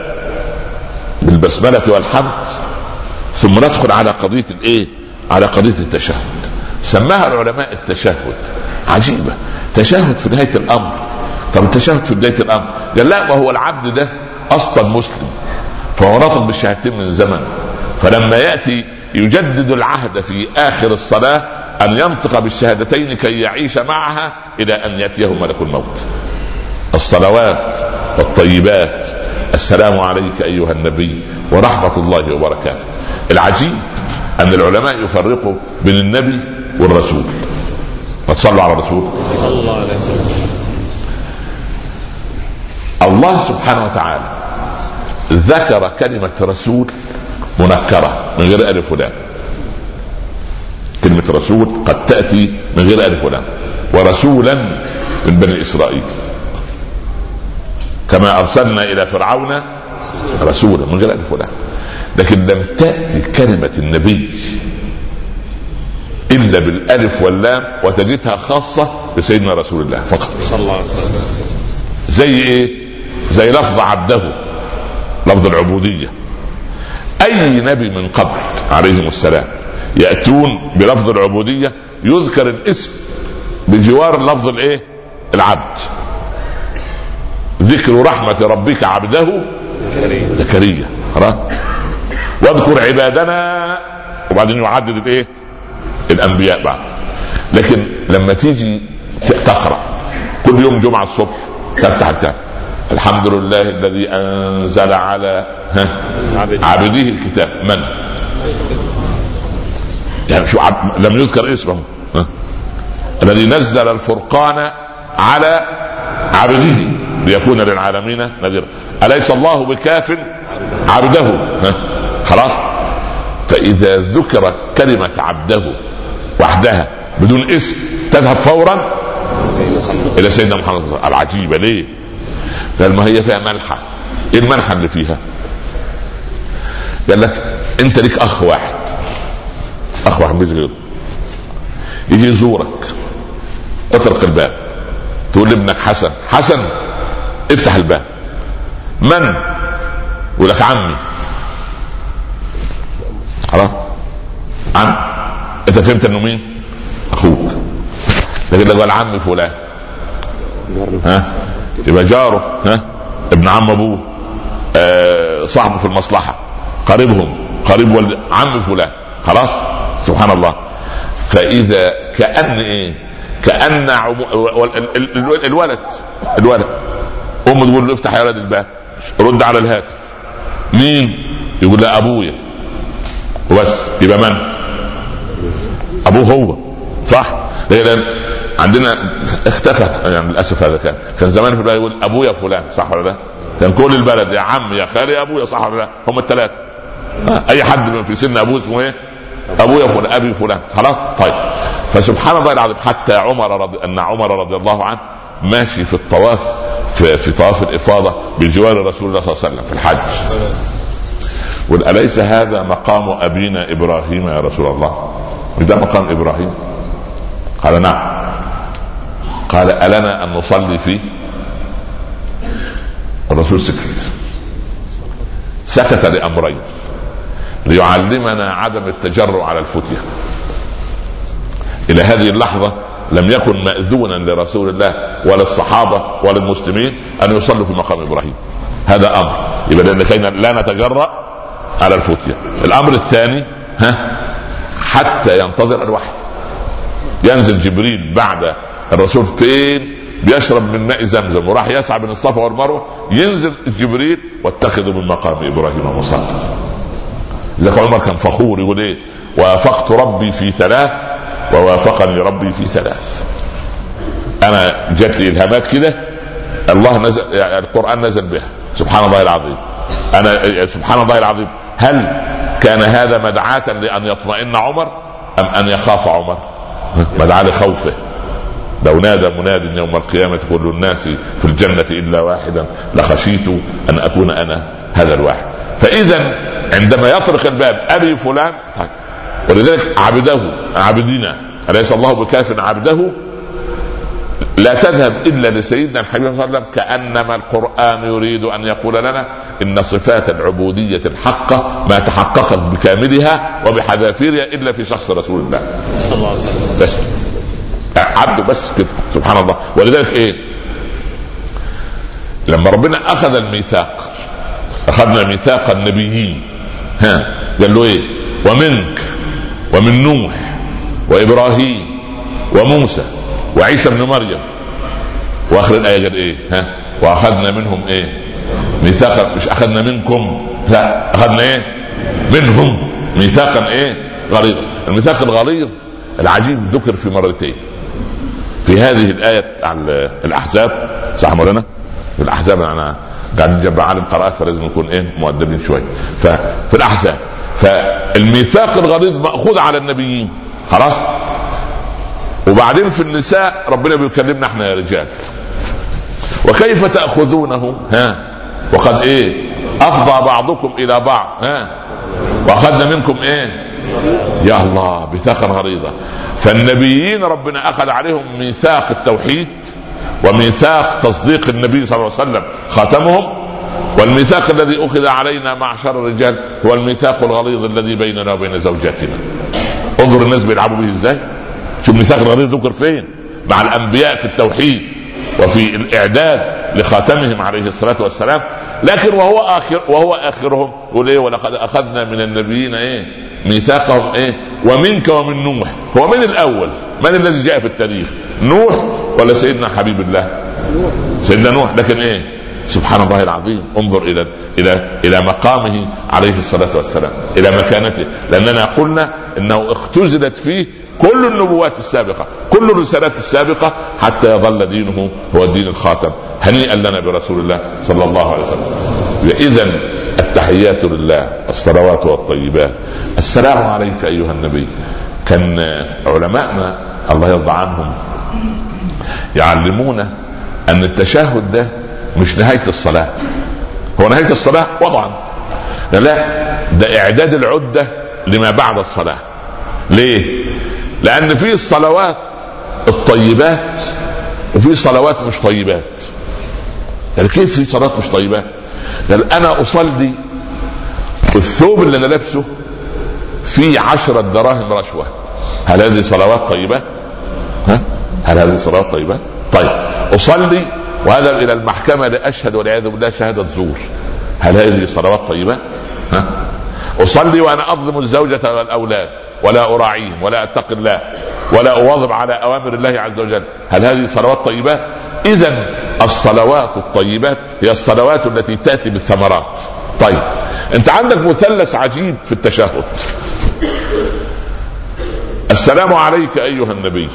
بالبسملة والحمد ثم ندخل على قضية الإيه؟ على قضية التشهد. سماها العلماء التشهد. عجيبة. تشهد في نهاية الأمر. طب التشهد في بداية الأمر. قال لا ما هو العبد ده أصلا مسلم. فهو ناطق بالشهادتين من زمن. فلما يأتي يجدد العهد في آخر الصلاة أن ينطق بالشهادتين كي يعيش معها إلى أن يأتيه ملك الموت. الصلوات والطيبات. السلام عليك أيها النبي ورحمة الله وبركاته. العجيب أن العلماء يفرقوا بين النبي والرسول. ما تصلوا على الرسول. الله الله سبحانه وتعالى ذكر كلمة رسول منكرة من غير ألف ولام. كلمة رسول قد تأتي من غير ألف ولام. ورسولا من بني إسرائيل. كما أرسلنا إلى فرعون رسولا. من غير ألف لكن لم تأتي كلمة النبي إلا بالألف واللام وتجدها خاصة بسيدنا رسول الله فقط. زي إيه؟ زي لفظ عبده لفظ العبودية. أي نبي من قبل عليهم السلام يأتون بلفظ العبودية يذكر الاسم بجوار لفظ الإيه؟ العبد. ذكر رحمة ربك عبده زكريا. واذكر عبادنا. وبعدين يعدد الايه؟ الأنبياء بعد. لكن لما تيجي تقرأ كل يوم جمعة الصبح تفتح الكتاب. الحمد لله الذي أنزل على عبده الكتاب. من؟ يعني شو عب... لم يذكر اسمه الذي نزل الفرقان على عبده. ليكون للعالمين نذيرا. أليس الله بكاف عبده؟ خلاص. فإذا ذكر كلمة عبده وحدها بدون اسم تذهب فورا إلى سيدنا محمد العجيبة ليه؟ قال ما هي فيها ملحة. إيه الملحة اللي فيها؟ قال لك أنت ليك أخ واحد. أخ واحد مش غيره. يجي يزورك. اطرق الباب. تقول لابنك حسن. حسن. افتح الباب. من؟ يقول لك عمي. خلاص؟ عم. انت فهمت انه مين؟ أخوك. لكن لو قال عمي فلان. ها؟ يبقى جاره ها؟ ابن عم ابوه. آه صاحبه في المصلحة. قريبهم. قريب ولد عم فلان. خلاص؟ سبحان الله. فإذا كأن إيه؟ كأن عمو... الولد. الولد. امه تقول له افتح يا ولد الباب رد على الهاتف. مين؟ يقول لا أبويا. وبس يبقى من؟ أبوه هو. صح؟ لأن عندنا اختفت يعني للأسف هذا كان. كان زمان في البلد يقول أبويا فلان صح ولا لا؟ كان كل البلد يا عم يا خالي يا أبويا صح ولا لا؟ هم الثلاثه أي حد في سن أبوه اسمه إيه؟ أبويا فلان أبي فلان. خلاص؟ طيب. فسبحان الله العظيم حتى عمر رضي أن عمر رضي الله عنه ماشي في الطواف في, في طواف الإفاضة بجوار رسول الله صلى الله عليه وسلم في الحج قل أليس هذا مقام أبينا إبراهيم يا رسول الله؟ ده مقام إبراهيم. قال نعم. قال ألنا أن نصلي فيه؟ الرسول سكت. سكت لأمرين. ليعلمنا عدم التجرؤ على الفتية. إلى هذه اللحظة لم يكن مأذونا لرسول الله ولا الصحابة ولا المسلمين أن يصلوا في مقام إبراهيم. هذا أمر. يبقى لكي لا نتجرأ على الفتية. الأمر الثاني ها حتى ينتظر الوحي. ينزل جبريل بعد الرسول فين؟ بيشرب من ماء زمزم. وراح يسعى بين الصفا والمروة. ينزل جبريل واتخذوا من مقام إبراهيم مصلى. لذلك عمر كان فخور يقول إيه؟ وافقت ربي في ثلاث ووافقني ربي في ثلاث. أنا جات لي إلهامات كده الله نزل يعني القرآن نزل بها. سبحان الله العظيم. أنا سبحان الله العظيم. هل كان هذا مدعاة لأن يطمئن عمر أم أن يخاف عمر؟ مدعاة لخوفه. لو نادى مناد يوم القيامة كل الناس في الجنة إلا واحدا لخشيت أن أكون أنا هذا الواحد. فإذا عندما يطرق الباب أبي فلان طيب ولذلك عبده عبدنا أليس الله بكاف عبده؟ لا تذهب إلا لسيدنا الحبيب صلى الله عليه وسلم كأنما القرآن يريد أن يقول لنا إن صفات العبودية الحقة ما تحققت بكاملها وبحذافيرها إلا في شخص رسول الله. صلى الله عليه وسلم بس. عبده بس كده سبحان الله. ولذلك إيه؟ لما ربنا أخذ الميثاق أخذنا ميثاق النبيين ها قال له إيه؟ ومنك. ومن نوح وإبراهيم وموسى وعيسى ابن مريم. وآخر الآية قال إيه؟ ها؟ وأخذنا منهم إيه؟ ميثاقا. مش أخذنا منكم لا أخذنا إيه؟ منهم. ميثاقا إيه؟ غليظا الميثاق الغليظ العجيب ذكر في مرتين. في هذه الآية على الأحزاب صح مولانا؟ في الأحزاب أنا قاعد نجمع عالم قراءات فلازم نكون إيه؟ مؤدبين شوية ففي الأحزاب فالميثاق الغليظ مأخوذ على النبيين خلاص؟ وبعدين في النساء ربنا بيكلمنا إحنا يا رجال. وكيف تأخذونه؟ ها؟ وقد إيه؟ أفضى بعضكم إلى بعض ها؟ وأخذنا منكم إيه؟ يا الله ميثاقا غليظا. فالنبيين ربنا أخذ عليهم ميثاق التوحيد وميثاق تصديق النبي صلى الله عليه وسلم. خاتمهم؟ والميثاق الذي أخذ علينا معشر الرجال هو الميثاق الغليظ الذي بيننا وبين زوجاتنا. انظر الناس بيلعبوا به إزاي؟ شوف الميثاق الغليظ ذكر فين؟ مع الأنبياء في التوحيد وفي الإعداد لخاتمهم عليه الصلاة والسلام. لكن وهو اخر وهو آخرهم يقول إيه؟ ولقد أخذنا من النبيين إيه؟ ميثاقهم إيه؟ ومنك ومن نوح. هو من الأول؟ من الذي جاء في التاريخ؟ نوح ولا سيدنا حبيب الله؟ سيدنا نوح. لكن إيه؟ سبحان الله العظيم. انظر إلى إلى إلى مقامه عليه الصلاة والسلام إلى مكانته. لأننا قلنا إنه اختزلت فيه كل النبوات السابقة كل الرسالات السابقة حتى يظل دينه هو الدين الخاتم هنيئا لنا برسول الله صلى الله عليه وسلم. اذا التحيات لله الصلوات والطيبات. السلام عليك أيها النبي. كان علماءنا الله يرضى عنهم يعلمونا أن التشهد ده مش نهاية الصلاة. هو نهاية الصلاة؟ وضعا. لا ده إعداد العدة لما بعد الصلاة. ليه؟ لأن في الصلوات الطيبات وفي صلوات مش طيبات. يعني كيف في صلاه مش طيبات؟ قال أنا أصلي الثوب اللي أنا لابسه فيه عشرة دراهم رشوة. هل هذه صلوات طيبات؟ ها؟ هل هذه صلوات طيبات؟ طيب أصلي وأذهب إلى المحكمة لأشهد والعياذ بالله شهادة زور هل هذه صلوات طيبات؟ ها؟ أصلي وأنا أظلم الزوجة والأولاد ولا أراعيهم ولا أتقي الله ولا أواظب على أوامر الله عز وجل هل هذه صلوات طيبات؟ إذا الصلوات الطيبات هي الصلوات التي تأتي بالثمرات طيب أنت عندك مثلث عجيب في التشهد السلام عليك أيها النبي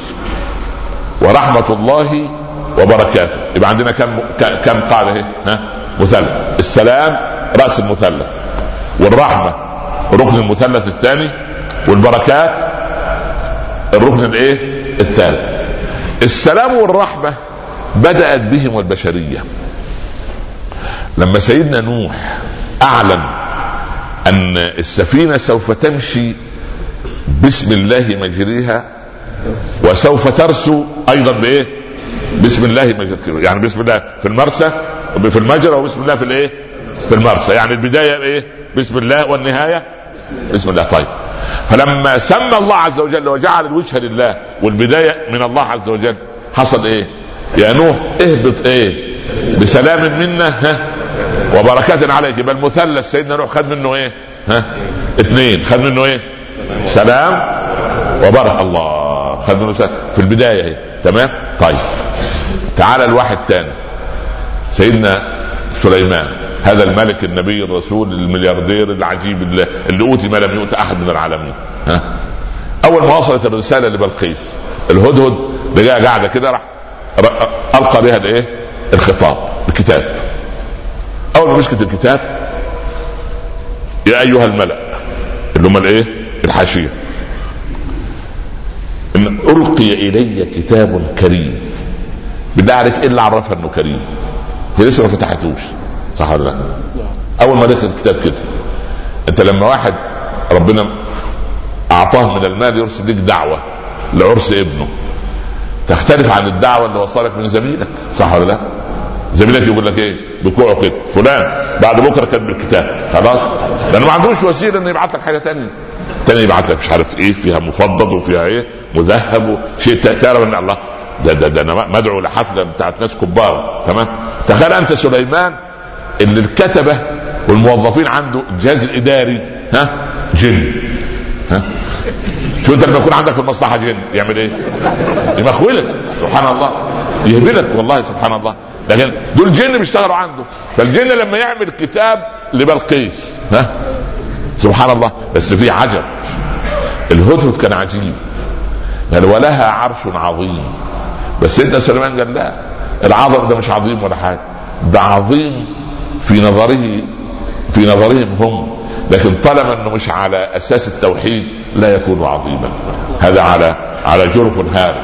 ورحمة الله وبركاته. يبقى عندنا كم كم قاعدة اهي ها؟ مثلث. السلام رأس المثلث. والرحمة ركن المثلث الثاني. والبركات الركن الإيه؟ الثالث. السلام والرحمة بدأت بهم البشريه لما سيدنا نوح أعلن أن السفينة سوف تمشي بسم الله مجريها وسوف ترسو أيضا بإيه؟ بسم الله يعني بسم الله في المرسى في المجرى وبسم الله في الايه؟ في المرسى يعني البداية إيه؟ بسم الله والنهاية بسم الله طيب فلما سمى الله عز وجل وجعل الوجه لله والبداية من الله عز وجل حصل إيه؟ يا نوح اهبط إيه؟ بسلام منا ها وبركات عليك يبقى المثلث سيدنا نوح خد منه إيه؟ ها؟ اثنين خد منه إيه؟ سلام وبركة الله خد منه سلام في البداية إيه؟ تمام؟ طيب تعال الواحد تاني سيدنا سليمان هذا الملك النبي الرسول الملياردير العجيب اللي, اللي أوتي ما لم يؤت أحد من العالمين ها أول ما وصلت الرسالة لبلقيس الهدهد لقاها قاعدة كده راح ألقى بها الإيه؟ الخطاب الكتاب أول ما مسكت الكتاب يا أيها الملأ اللي هم الإيه؟ الحاشية إن ألقي إلي كتاب كريم بالله عليك إيه اللي عرفها إنه كريم؟ هي لسه ما فتحتوش صح ولا لا؟ أول ما دخل الكتاب كده أنت لما واحد ربنا أعطاه من المال يرسل لك دعوة لعرس ابنه تختلف عن الدعوة اللي وصلك من زميلك صح ولا لا؟ زميلك يقول لك إيه؟ بكوعه كده فلان بعد بكرة كاتب الكتاب خلاص؟ لأنه ما عندوش وسيلة إنه يبعت لك حاجة ثانية تاني يبعت لك مش عارف إيه فيها مفضل وفيها إيه مذهب وشيء تعرف إن الله ده ده ده أنا مدعو لحفلة بتاعت ناس كبار تمام؟ تخيل أنت سليمان اللي الكتبة والموظفين عنده الجهاز الإداري ها؟ جن ها؟ شو أنت لما يكون عندك في المصلحة جن يعمل إيه؟ يمخولك سبحان الله يهبلك والله سبحان الله. لكن دول جن بيشتغلوا عنده. فالجن لما يعمل كتاب لبلقيس ها؟ سبحان الله بس في عجب. الهدهد كان عجيب. قال ولها عرش عظيم. بس انت سليمان قال لا العظم ده مش عظيم ولا حاجة. ده عظيم في نظره في نظرهم هم. لكن طالما إنه مش على أساس التوحيد لا يكون عظيما. هذا على على جرف هار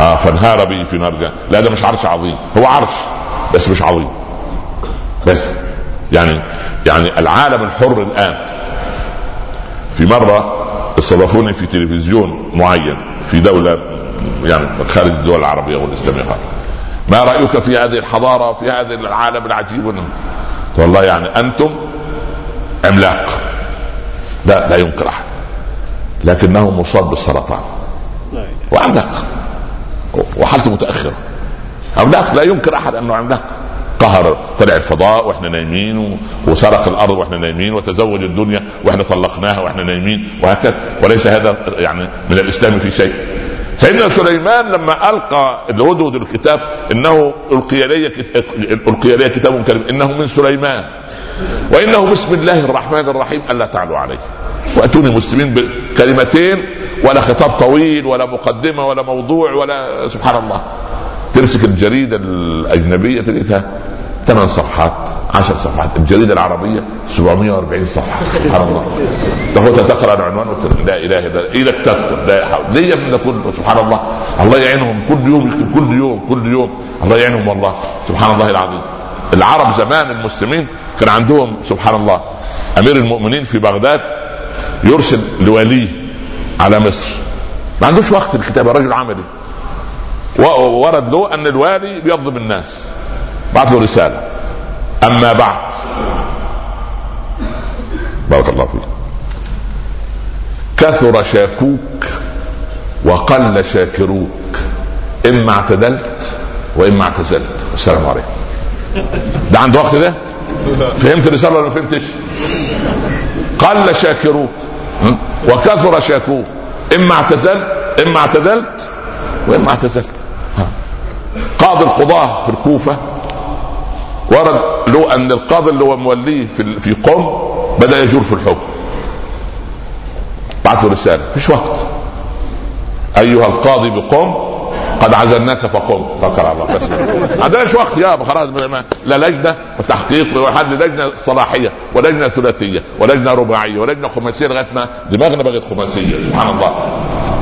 آه فانهار به في نار لا ده مش عرش عظيم. هو عرش بس مش عظيم. بس يعني يعني العالم الحر الآن. في مرة استضافوني في تلفزيون معين في دولة يعني خارج الدول العربية والإسلامية. ما رأيك في هذه الحضارة في هذا العالم العجيب؟ والله يعني أنتم عملاق. لا لا ينكر أحد. لكنه مصاب بالسرطان. وعملاق. وحالته متأخرة. عملاق لا ينكر أحد أنه عملاق. قهر طلع الفضاء وإحنا نايمين وسرق الأرض وإحنا نايمين وتزوج الدنيا وإحنا طلقناها وإحنا نايمين وهكذا. وليس هذا يعني من الإسلام في شيء. سيدنا سليمان لما ألقى الهدهد الكتاب إنه ألقي لي ألقي لي كتاب كريم. إنه من سليمان. وإنه بسم الله الرحمن الرحيم. ألا تعلوا عليه. وأتوني مسلمين بكلمتين. ولا خطاب طويل ولا مقدمة ولا موضوع ولا سبحان الله. تمسك الجريدة الأجنبية تجدها ثمان صفحات عشر صفحات. الجريدة العربية 740 صفحة. سبحان الله. تاخذها تقرأ العنوان لا إله إلا الله. إيدك تكتب لا حول ليه ده كله سبحان الله. الله يعينهم كل يوم كل يوم كل يوم. الله يعينهم والله. سبحان الله العظيم. العرب زمان المسلمين كان عندهم سبحان الله أمير المؤمنين في بغداد يرسل لوليه على مصر. ما عندوش وقت الكتابه رجل عملي. ورد له أن الوالي بيظلم الناس. بعث له رسالة. أما بعد. بارك الله فيك. كثر شاكوك وقل شاكروك. إما اعتدلت وإما اعتزلت. السلام عليكم. ده عنده وقت ده؟ فهمت الرسالة ولا ما فهمتش؟ قل شاكروك. وكثر شاكوك. إما اعتزلت إما اعتدلت وإما اعتزلت. قاضي القضاة في الكوفة ورد له أن القاضي اللي هو موليه في في قم بدأ يجور في الحكم. بعثوا رسالة. مفيش وقت. أيها القاضي بقم قد عزلناك فقم. على الله. بس. ما عندناش وقت يا خلاص. لا لجنة وتحقيق وحد لجنة صلاحية ولجنة ثلاثية ولجنة رباعية ولجنة خماسية لغاية ما دماغنا بقت خماسية. سبحان الله.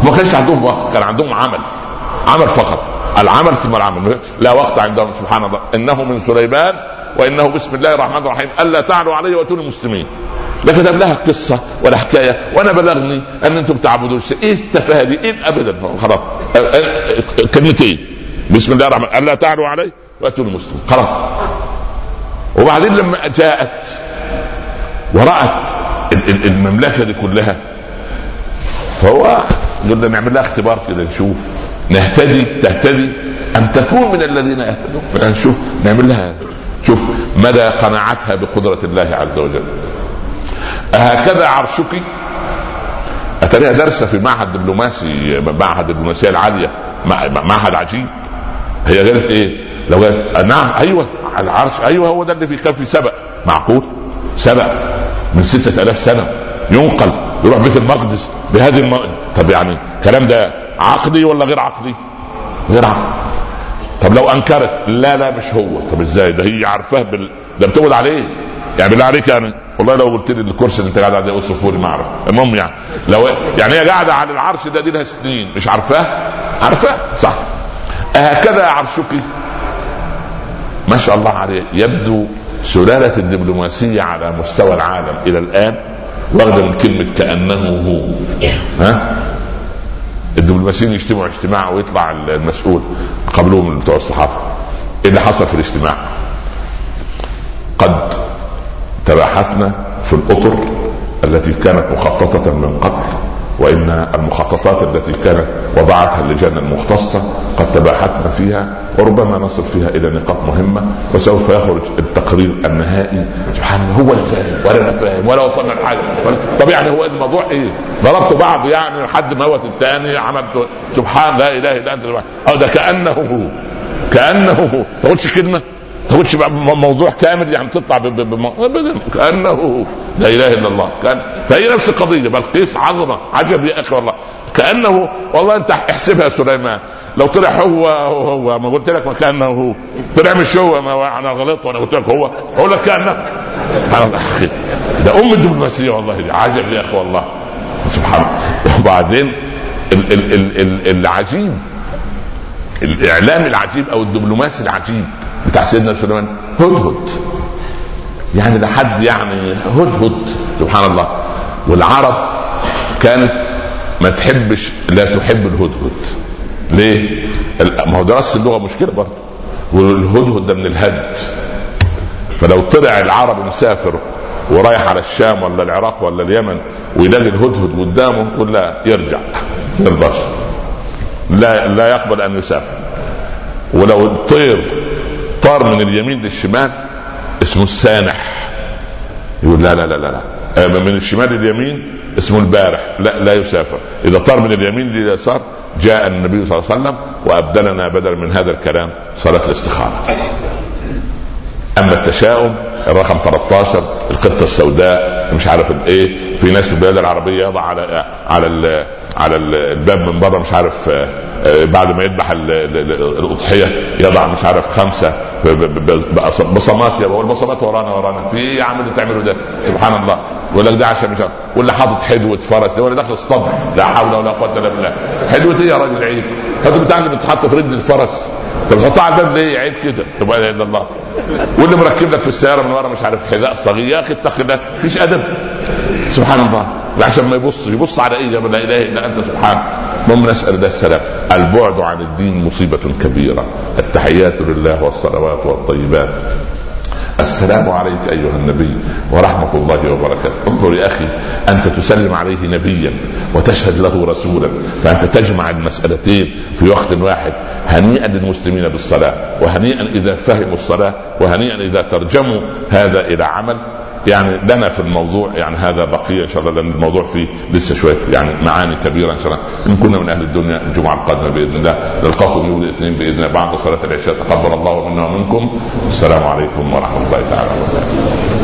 ما كانش عندهم وقت كان عندهم عمل. عمل فقط. العمل ثم العمل. لا وقت عندهم سبحان الله. إنه من سليمان وإنه بسم الله الرحمن الرحيم. ألا تعلوا علي وأتوني مسلمين. لا كتب لها قصة ولا حكاية وأنا بلغني أن أنتم تعبدون إيه التفاهه دي؟ إيه ابدا؟ خلاص. كلمتين. بسم الله الرحمن الرحيم. ألا تعلوا علي واتوا المسلمين خلاص. وبعدين لما جاءت ورأت المملكة دي كلها فهو قلنا نعمل لها اختبار كده نشوف. نهتدي تهتدي. أم تكون من الذين يهتدون؟ نشوف نعمل لها. شوف مدى قناعتها بقدرة الله عز وجل. هكذا عرشك؟ أتريها درس في معهد دبلوماسي معهد الدبلوماسية العالية معهد عجيب. هي قالت إيه؟ لو قالت نعم أيوه العرش أيوه هو ده اللي في كان في سبق معقول؟ سبق من ستة ألاف سنة. ينقل يروح بيت المقدس بهذه الم... طب يعني الكلام ده عقلي ولا غير عقلي؟ غير عقلي طب لو أنكرت لا لا مش هو. طب إزاي؟ ده هي عارفاه بال... ده بتقعد عليه. يعني بالله عليك يعني والله لو قلت لي الكرسي اللي أنت قاعد عليه اوصفه ما أعرف. المهم يعني لو يعني هي قاعدة على العرش ده دي لها سنين. مش عارفاه؟ عارفاه؟ صح. هكذا عرشك ما شاء الله عليه. يبدو سلالة الدبلوماسية على مستوى العالم إلى الآن واخدة من كلمة كأنه هو. ها؟ الدبلوماسيين يجتمعوا اجتماع ويطلع المسؤول قبلهم بتوع الصحافة. إيه اللي حصل في الاجتماع؟ قد تباحثنا في الأطر التي كانت مخططة من قبل وإن المخططات التي كانت وضعتها اللجان المختصة قد تباحثنا فيها وربما نصل فيها إلى نقاط مهمة وسوف يخرج التقرير النهائي. سبحان الله هو اللي فاهم ولا أنا فاهم ولا وصلنا لحاجة. طب يعني هو الموضوع إيه؟ ضربت بعض يعني لحد موت الثاني عملت سبحان لا إله إلا أنت. أو ده كأنه هو كانه هو تقولش كلمه تاخدش موضوع كامل يعني تطلع ابدا. كأنه لا إله إلا الله. كان فهي نفس القضية. بلقيس عظمة. عجب يا أخي والله. كأنه والله أنت احسبها سليمان. لو طلع هو هو, هو ما قلت لك ما كانه هو. طلع مش هو ما أنا غلطت وأنا قلت لك هو. أقول لك كانه سبحان الله أخي. ده أم الدبلوماسية والله دي عجب يا أخي والله. سبحان الله. وبعدين ال ال ال ال العجيب الإعلام العجيب أو الدبلوماسي العجيب بتاع سيدنا سليمان هدهد. يعني لحد يعني هدهد سبحان الله. والعرب كانت ما تحبش لا تحب الهدهد. ليه؟ ما هو دراسة اللغة مشكلة برضه. والهدهد ده من الهد. فلو طلع العربي مسافر ورايح على الشام ولا العراق ولا اليمن ويلاقي الهدهد قدامه يقول لا يرجع. ما لا لا يقبل أن يسافر. ولو الطير طار من اليمين للشمال اسمه السانح. يقول لا لا لا لا, لا. من الشمال لليمين اسمه البارح. لا لا يسافر. إذا طار من اليمين لليسار جاء النبي صلى الله عليه وسلم وأبدلنا بدل من هذا الكلام صلاة الاستخارة. أما التشاؤم الرقم 13 القطه السوداء مش عارف الإيه. في ناس في البلاد العربية يضع على على على الباب من بره مش عارف آه، آه، بعد ما يذبح الأضحية يضع مش عارف خمسة بصمات يا والبصمات ورانا ورانا. في إيه يا عم اللي بتعمله ده؟ سبحان الله. يقول لك ده عشان مش ولا حاطط حدوه فرس ده ولا داخل اسطبل لا حول ولا قوة إلا بالله. حدوه إيه يا راجل عيب هذا بتاع اللي بتحط في رجل الفرس. طب تحطها على الباب ليه عيب كده؟ لا إله إلا الله. واللي مركب لك في السيارة من ورا مش عارف حذاء صغير يا أخي الله. مفيش أدب. سبحان الله. عشان ما يبص يبص على إيه؟ لا إله إلا أنت سبحان. المهم نسأل الله السلام. البعد عن الدين مصيبة كبيرة. التحيات لله والصلوات والطيبات. السلام عليك أيها النبي ورحمة الله وبركاته. انظر يا أخي أنت تسلم عليه نبيا وتشهد له رسولا. فأنت تجمع المسألتين في وقت واحد. هنيئا للمسلمين بالصلاة وهنيئا إذا فهموا الصلاة وهنيئا إذا ترجموا هذا إلى عمل. يعني لنا في الموضوع يعني هذا بقية إن شاء الله لأن الموضوع فيه لسه شوية يعني معاني كبيرة إن شاء الله. إن كنا من أهل الدنيا الجمعة القادمة بإذن الله. نلقاكم يوم الاثنين بإذن الله بعد صلاة العشاء. تقبل الله منا ومنكم. السلام عليكم ورحمة الله تعالى وبركاته.